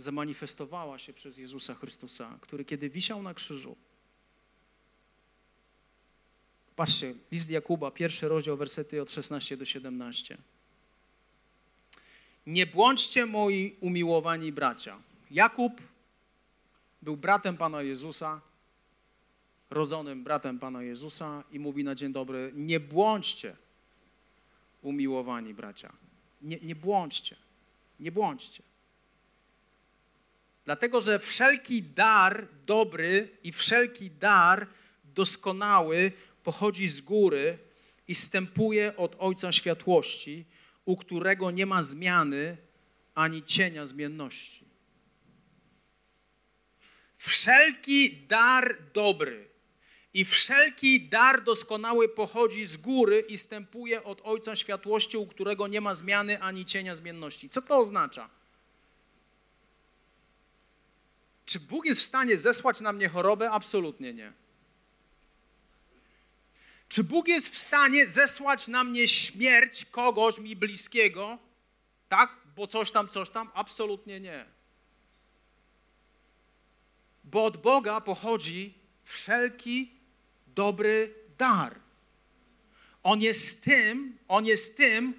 zamanifestowała się przez Jezusa Chrystusa, który kiedy wisiał na krzyżu, patrzcie, list Jakuba, pierwszy rozdział, wersety od 16 do 17. Nie błądźcie moi umiłowani bracia. Jakub był bratem Pana Jezusa, rodzonym bratem Pana Jezusa i mówi na dzień dobry, nie błądźcie umiłowani bracia. Nie, nie błądźcie, nie błądźcie. Dlatego, że wszelki dar dobry i wszelki dar doskonały pochodzi z góry i stępuje od Ojca Światłości, u którego nie ma zmiany ani cienia zmienności. Wszelki dar dobry I wszelki dar doskonały pochodzi z góry i stępuje od Ojca Światłości, u którego nie ma zmiany ani cienia zmienności. Co to oznacza? Czy Bóg jest w stanie zesłać na mnie chorobę? Absolutnie nie. Czy Bóg jest w stanie zesłać na mnie śmierć kogoś mi bliskiego? Tak? Bo coś tam, coś tam? Absolutnie nie. Bo od Boga pochodzi wszelki dobry dar. On jest tym, on jest tym,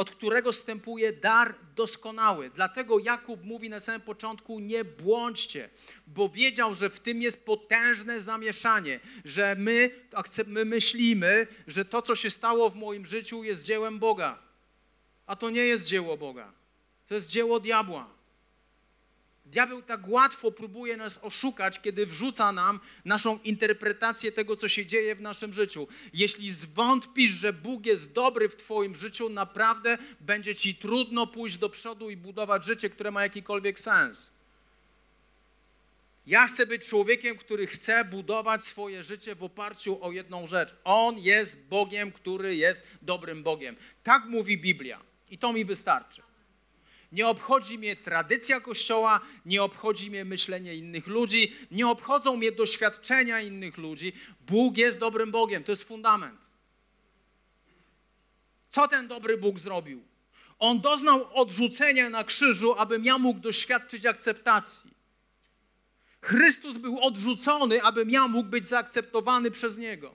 od którego stępuje dar doskonały. Dlatego Jakub mówi na samym początku: nie błądźcie, bo wiedział, że w tym jest potężne zamieszanie, że my, my myślimy, że to, co się stało w moim życiu, jest dziełem Boga. A to nie jest dzieło Boga. To jest dzieło diabła. Diabeł tak łatwo próbuje nas oszukać, kiedy wrzuca nam naszą interpretację tego, co się dzieje w naszym życiu. Jeśli zwątpisz, że Bóg jest dobry w Twoim życiu, naprawdę będzie Ci trudno pójść do przodu i budować życie, które ma jakikolwiek sens. Ja chcę być człowiekiem, który chce budować swoje życie w oparciu o jedną rzecz. On jest Bogiem, który jest dobrym Bogiem. Tak mówi Biblia. I to mi wystarczy. Nie obchodzi mnie tradycja Kościoła, nie obchodzi mnie myślenie innych ludzi, nie obchodzą mnie doświadczenia innych ludzi. Bóg jest dobrym Bogiem, to jest fundament. Co ten dobry Bóg zrobił? On doznał odrzucenia na krzyżu, abym ja mógł doświadczyć akceptacji. Chrystus był odrzucony, abym ja mógł być zaakceptowany przez Niego.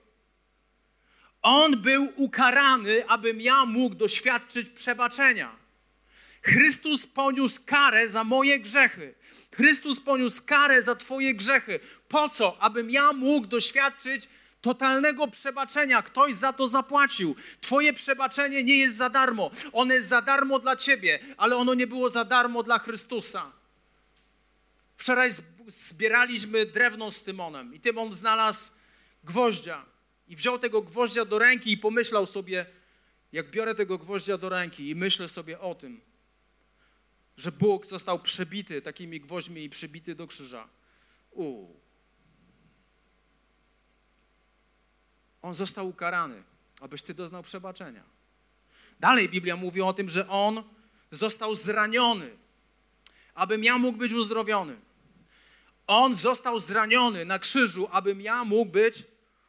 On był ukarany, abym ja mógł doświadczyć przebaczenia. Chrystus poniósł karę za moje grzechy. Chrystus poniósł karę za Twoje grzechy. Po co? Abym ja mógł doświadczyć totalnego przebaczenia. Ktoś za to zapłacił. Twoje przebaczenie nie jest za darmo. Ono jest za darmo dla Ciebie, ale ono nie było za darmo dla Chrystusa. Wczoraj zbieraliśmy drewno z Tymonem i Tymon znalazł gwoździa i wziął tego gwoździa do ręki i pomyślał sobie, jak biorę tego gwoździa do ręki i myślę sobie o tym, że Bóg został przebity takimi gwoźdźmi i przybity do krzyża. U. On został ukarany, abyś ty doznał przebaczenia. Dalej Biblia mówi o tym, że on został zraniony, abym ja mógł być uzdrowiony. On został zraniony na krzyżu, abym ja mógł być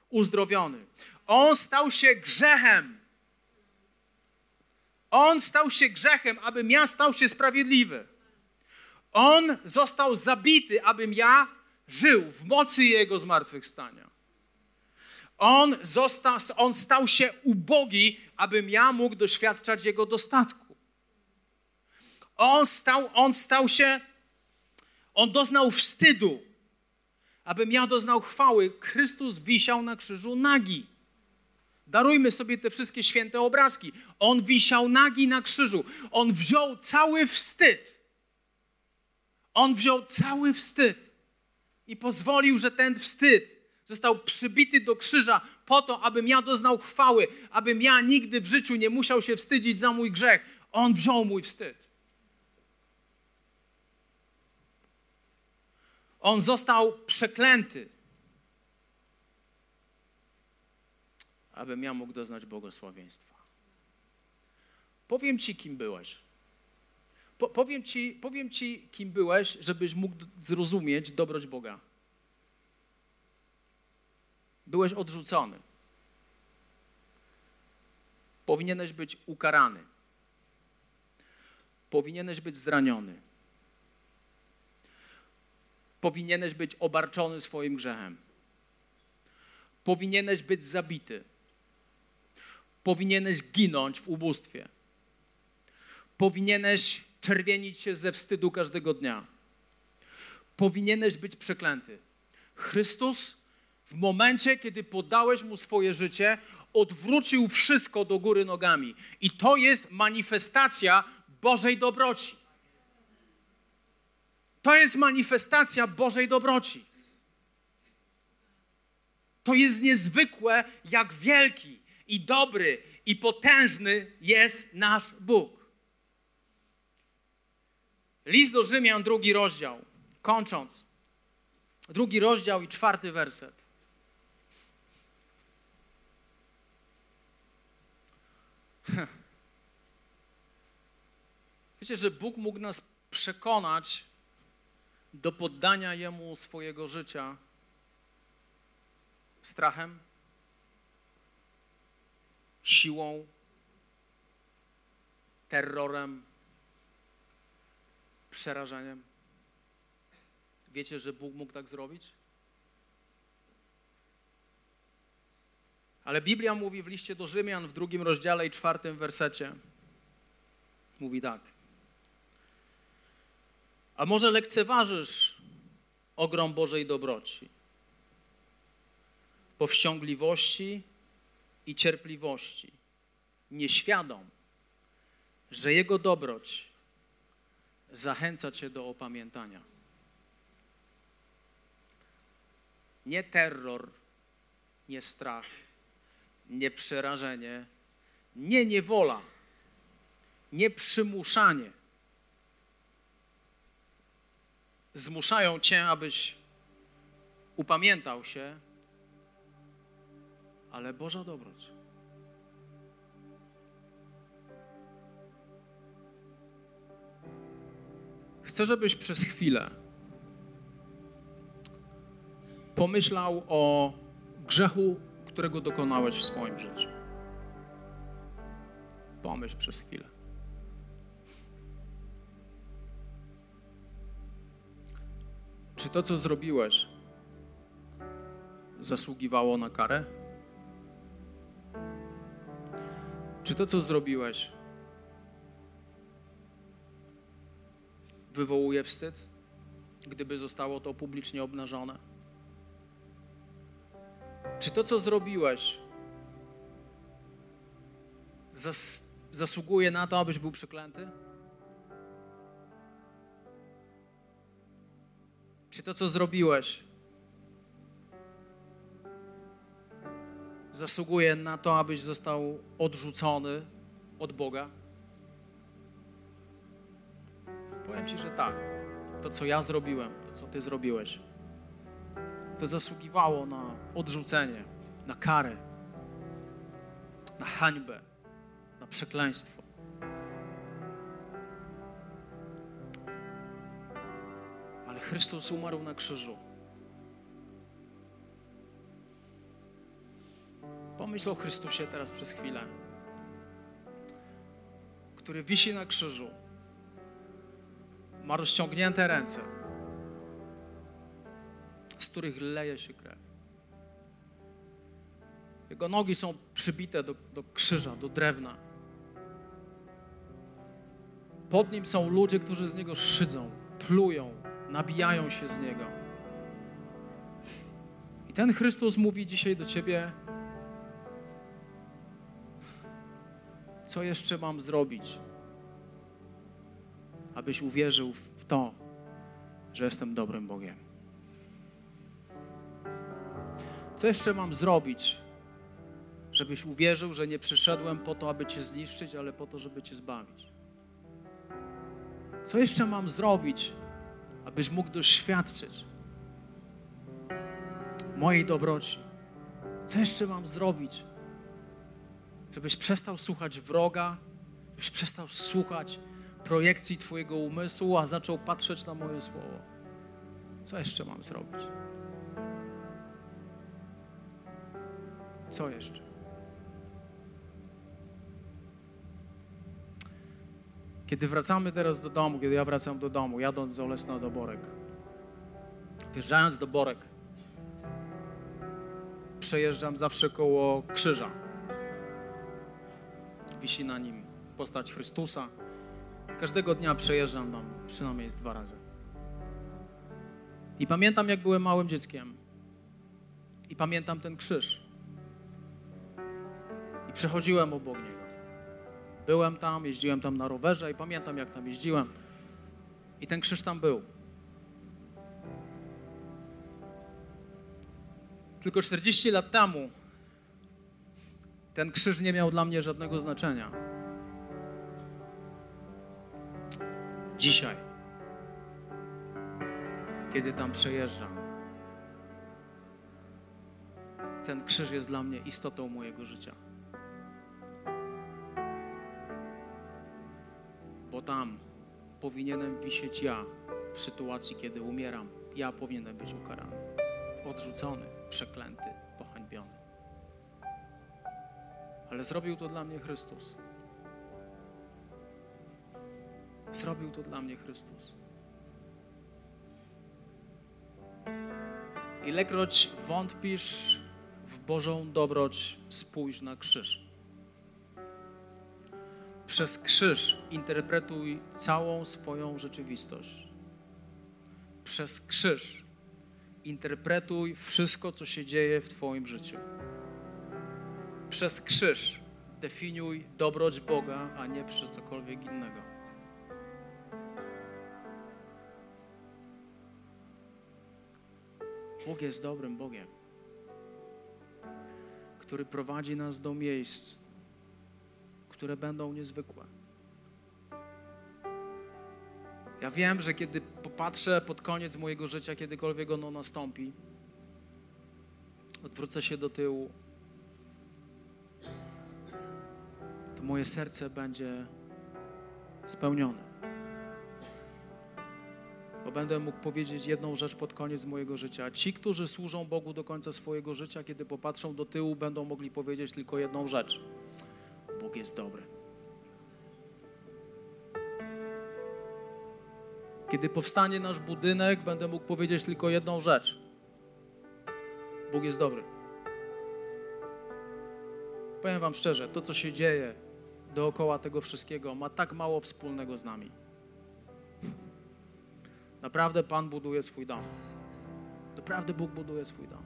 uzdrowiony. On stał się grzechem, on stał się grzechem, abym ja stał się sprawiedliwy. On został zabity, abym ja żył w mocy Jego zmartwychwstania. On, został, on stał się ubogi, abym ja mógł doświadczać Jego dostatku. On stał, on stał się, on doznał wstydu, abym ja doznał chwały. Chrystus wisiał na krzyżu nagi. Darujmy sobie te wszystkie święte obrazki. On wisiał nagi na krzyżu. On wziął cały wstyd. On wziął cały wstyd i pozwolił, że ten wstyd został przybity do krzyża po to, abym ja doznał chwały, abym ja nigdy w życiu nie musiał się wstydzić za mój grzech. On wziął mój wstyd. On został przeklęty abym ja mógł doznać błogosławieństwa. Powiem Ci, kim byłeś. Po, powiem, ci, powiem Ci, kim byłeś, żebyś mógł zrozumieć dobroć Boga. Byłeś odrzucony. Powinieneś być ukarany. Powinieneś być zraniony. Powinieneś być obarczony swoim grzechem. Powinieneś być zabity powinieneś ginąć w ubóstwie. Powinieneś czerwienić się ze wstydu każdego dnia. Powinieneś być przeklęty. Chrystus w momencie, kiedy podałeś mu swoje życie, odwrócił wszystko do góry nogami. I to jest manifestacja Bożej dobroci. To jest manifestacja Bożej dobroci. To jest niezwykłe, jak wielki i dobry i potężny jest nasz Bóg. List do Rzymian, drugi rozdział. Kończąc, drugi rozdział i czwarty werset. [LAUGHS] Wiecie, że Bóg mógł nas przekonać do poddania Jemu swojego życia strachem? Siłą, terrorem, przerażeniem. Wiecie, że Bóg mógł tak zrobić? Ale Biblia mówi w liście do Rzymian w drugim rozdziale i czwartym wersecie. Mówi tak. A może lekceważysz ogrom Bożej dobroci, powściągliwości i cierpliwości, nieświadom, że Jego dobroć zachęca Cię do opamiętania. Nie terror, nie strach, nie przerażenie, nie niewola, nie przymuszanie. Zmuszają cię, abyś upamiętał się, ale Boża dobroć. Chcę, żebyś przez chwilę pomyślał o grzechu, którego dokonałeś w swoim życiu. Pomyśl przez chwilę. Czy to, co zrobiłeś, zasługiwało na karę? Czy to, co zrobiłeś, wywołuje wstyd, gdyby zostało to publicznie obnażone? Czy to, co zrobiłeś, zas zasługuje na to, abyś był przeklęty? Czy to, co zrobiłeś, zasługuje na to, abyś został odrzucony od Boga? Powiem Ci, że tak. To, co ja zrobiłem, to, co Ty zrobiłeś, to zasługiwało na odrzucenie, na karę, na hańbę, na przekleństwo. Ale Chrystus umarł na krzyżu. Pomyśl o Chrystusie teraz przez chwilę, który wisi na krzyżu, ma rozciągnięte ręce z których leje się krew. Jego nogi są przybite do, do krzyża, do drewna. Pod nim są ludzie, którzy z niego szydzą, plują, nabijają się z niego. I ten Chrystus mówi dzisiaj do ciebie: Co jeszcze mam zrobić, abyś uwierzył w to, że jestem dobrym Bogiem? Co jeszcze mam zrobić, żebyś uwierzył, że nie przyszedłem po to, aby Cię zniszczyć, ale po to, żeby Cię zbawić? Co jeszcze mam zrobić, abyś mógł doświadczyć mojej dobroci? Co jeszcze mam zrobić, żebyś przestał słuchać wroga, żebyś przestał słuchać projekcji Twojego umysłu, a zaczął patrzeć na moje słowo? Co jeszcze mam zrobić? Co jeszcze? Kiedy wracamy teraz do domu, kiedy ja wracam do domu, jadąc z Olesna do Borek, wjeżdżając do Borek, przejeżdżam zawsze koło krzyża. Wisi na nim postać Chrystusa. Każdego dnia przejeżdżam tam przynajmniej dwa razy. I pamiętam, jak byłem małym dzieckiem. I pamiętam ten krzyż przechodziłem obok niego. Byłem tam, jeździłem tam na rowerze i pamiętam, jak tam jeździłem. I ten krzyż tam był. Tylko 40 lat temu ten krzyż nie miał dla mnie żadnego znaczenia. Dzisiaj, kiedy tam przejeżdżam, ten krzyż jest dla mnie istotą mojego życia. tam powinienem wisieć ja w sytuacji, kiedy umieram. Ja powinienem być ukarany, odrzucony, przeklęty, Ale zrobił to dla mnie Chrystus. Zrobił to dla mnie Chrystus. Ilekroć wątpisz w Bożą dobroć, spójrz na krzyż. Przez krzyż interpretuj całą swoją rzeczywistość. Przez krzyż interpretuj wszystko, co się dzieje w Twoim życiu. Przez krzyż definiuj dobroć Boga, a nie przez cokolwiek innego. Bóg jest dobrym Bogiem, który prowadzi nas do miejsc, które będą niezwykłe. Ja wiem, że kiedy popatrzę pod koniec mojego życia, kiedykolwiek ono nastąpi, odwrócę się do tyłu, moje serce będzie spełnione. Bo będę mógł powiedzieć jedną rzecz pod koniec mojego życia. Ci, którzy służą Bogu do końca swojego życia, kiedy popatrzą do tyłu, będą mogli powiedzieć tylko jedną rzecz. Bóg jest dobry. Kiedy powstanie nasz budynek, będę mógł powiedzieć tylko jedną rzecz. Bóg jest dobry. Powiem Wam szczerze, to co się dzieje dookoła tego wszystkiego ma tak mało wspólnego z nami. Naprawdę Pan buduje swój dom. Naprawdę Bóg buduje swój dom.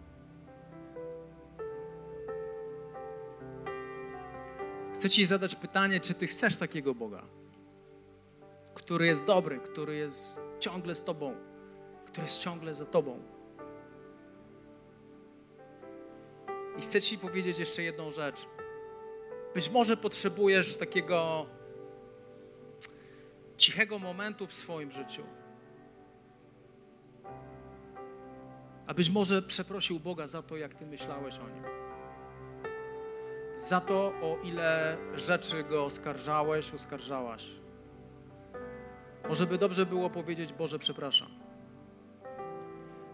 Chcę Ci zadać pytanie, czy Ty chcesz takiego Boga, który jest dobry, który jest ciągle z Tobą, który jest ciągle za Tobą. I chcę Ci powiedzieć jeszcze jedną rzecz. Być może potrzebujesz takiego cichego momentu w swoim życiu. A być może przeprosił Boga za to, jak Ty myślałeś o Nim. Za to, o ile rzeczy Go oskarżałeś, oskarżałaś. Może by dobrze było powiedzieć, Boże, przepraszam.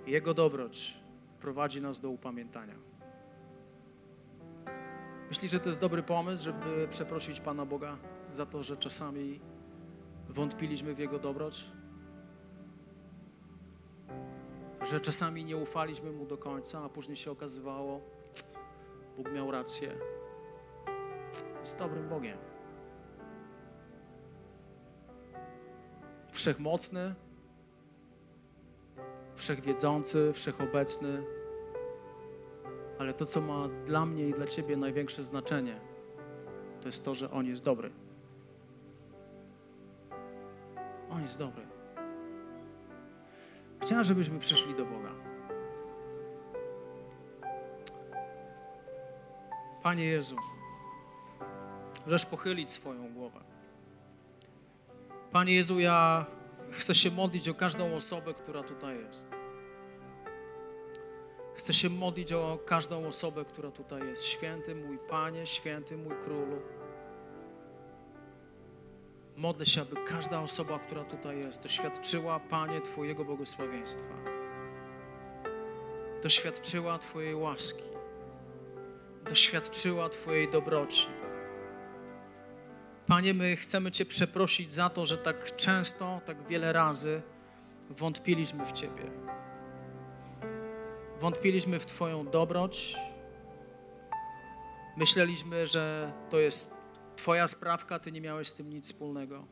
Jego dobroć prowadzi nas do upamiętania. Myślisz, że to jest dobry pomysł, żeby przeprosić Pana Boga za to, że czasami wątpiliśmy w Jego dobroć? Że czasami nie ufaliśmy Mu do końca, a później się okazywało, Bóg miał rację. Jest dobrym Bogiem. Wszechmocny, wszechwiedzący, wszechobecny, ale to, co ma dla mnie i dla Ciebie największe znaczenie, to jest to, że On jest dobry. On jest dobry. Chciałem, żebyśmy przyszli do Boga. Panie Jezu, możesz pochylić swoją głowę. Panie Jezu, ja chcę się modlić o każdą osobę, która tutaj jest. Chcę się modlić o każdą osobę, która tutaj jest. Święty mój Panie, święty mój Królu. Modlę się, aby każda osoba, która tutaj jest, doświadczyła, Panie, Twojego błogosławieństwa. Doświadczyła Twojej łaski. Doświadczyła Twojej dobroci. Panie, my chcemy Cię przeprosić za to, że tak często, tak wiele razy wątpiliśmy w Ciebie. Wątpiliśmy w Twoją dobroć. Myśleliśmy, że to jest Twoja sprawka, Ty nie miałeś z tym nic wspólnego.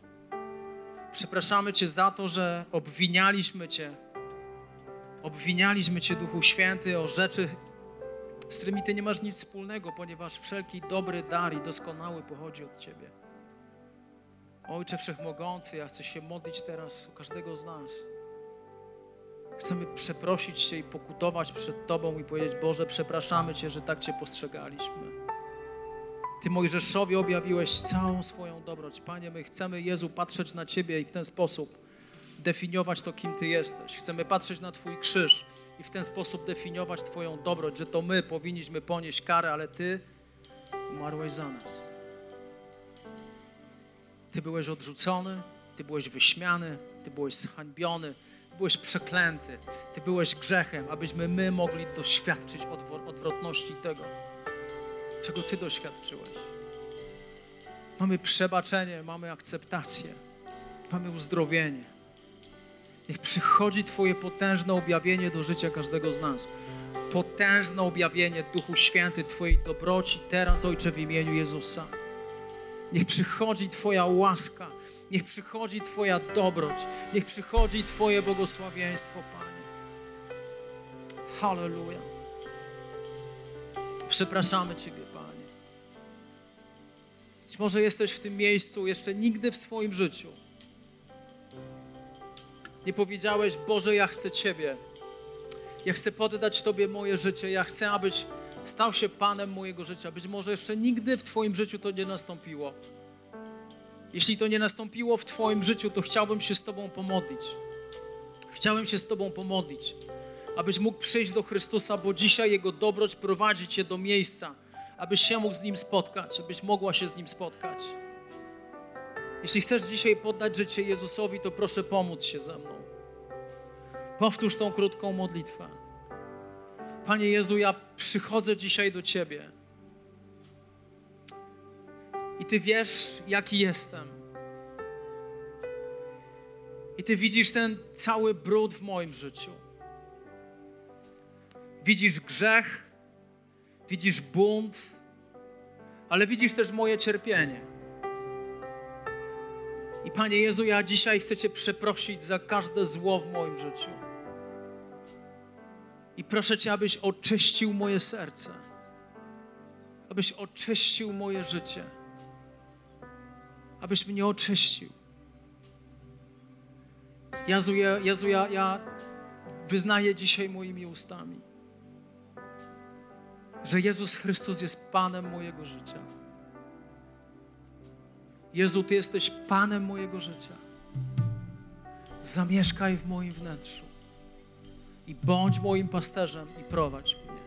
Przepraszamy Cię za to, że obwinialiśmy Cię. Obwinialiśmy Cię, Duchu Święty, o rzeczy, z którymi Ty nie masz nic wspólnego, ponieważ wszelki dobry dar i doskonały pochodzi od Ciebie. Ojcze Wszechmogący, ja chcę się modlić teraz o każdego z nas. Chcemy przeprosić Cię i pokutować przed Tobą i powiedzieć, Boże, przepraszamy Cię, że tak Cię postrzegaliśmy. Ty Mojżeszowi objawiłeś całą swoją dobroć. Panie, my chcemy, Jezu, patrzeć na Ciebie i w ten sposób definiować to, kim Ty jesteś. Chcemy patrzeć na Twój krzyż i w ten sposób definiować Twoją dobroć, że to my powinniśmy ponieść karę, ale Ty umarłeś za nas. Ty byłeś odrzucony, Ty byłeś wyśmiany, Ty byłeś zhańbiony, byłeś przeklęty, Ty byłeś grzechem, abyśmy my mogli doświadczyć odwro- odwrotności tego, czego Ty doświadczyłeś. Mamy przebaczenie, mamy akceptację, mamy uzdrowienie. Niech przychodzi Twoje potężne objawienie do życia każdego z nas. Potężne objawienie Duchu Święty Twojej dobroci teraz, Ojcze, w imieniu Jezusa. Niech przychodzi Twoja łaska, niech przychodzi Twoja dobroć, niech przychodzi Twoje błogosławieństwo, Panie. Halleluja. Przepraszamy Ciebie, Panie. Być może jesteś w tym miejscu jeszcze nigdy w swoim życiu. Nie powiedziałeś, Boże, ja chcę Ciebie. Ja chcę poddać Tobie moje życie. Ja chcę, abyś stał się Panem mojego życia. Być może jeszcze nigdy w Twoim życiu to nie nastąpiło. Jeśli to nie nastąpiło w Twoim życiu, to chciałbym się z Tobą pomodlić. Chciałem się z Tobą pomodlić, abyś mógł przyjść do Chrystusa, bo dzisiaj Jego dobroć prowadzi Cię do miejsca, abyś się mógł z Nim spotkać, abyś mogła się z Nim spotkać. Jeśli chcesz dzisiaj poddać życie Jezusowi, to proszę pomóc się ze mną. Powtórz tą krótką modlitwę. Panie Jezu, ja przychodzę dzisiaj do Ciebie. I Ty wiesz, jaki jestem. I Ty widzisz ten cały brud w moim życiu. Widzisz grzech, widzisz bunt, ale widzisz też moje cierpienie. I Panie Jezu, ja dzisiaj chcę Cię przeprosić za każde zło w moim życiu. I proszę Cię, abyś oczyścił moje serce, abyś oczyścił moje życie, abyś mnie oczyścił. Jezu, Jezu, ja, ja wyznaję dzisiaj moimi ustami, że Jezus Chrystus jest Panem mojego życia. Jezu, Ty jesteś Panem mojego życia. Zamieszkaj w moim wnętrzu i bądź moim pasterzem i prowadź mnie.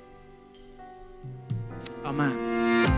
Amen.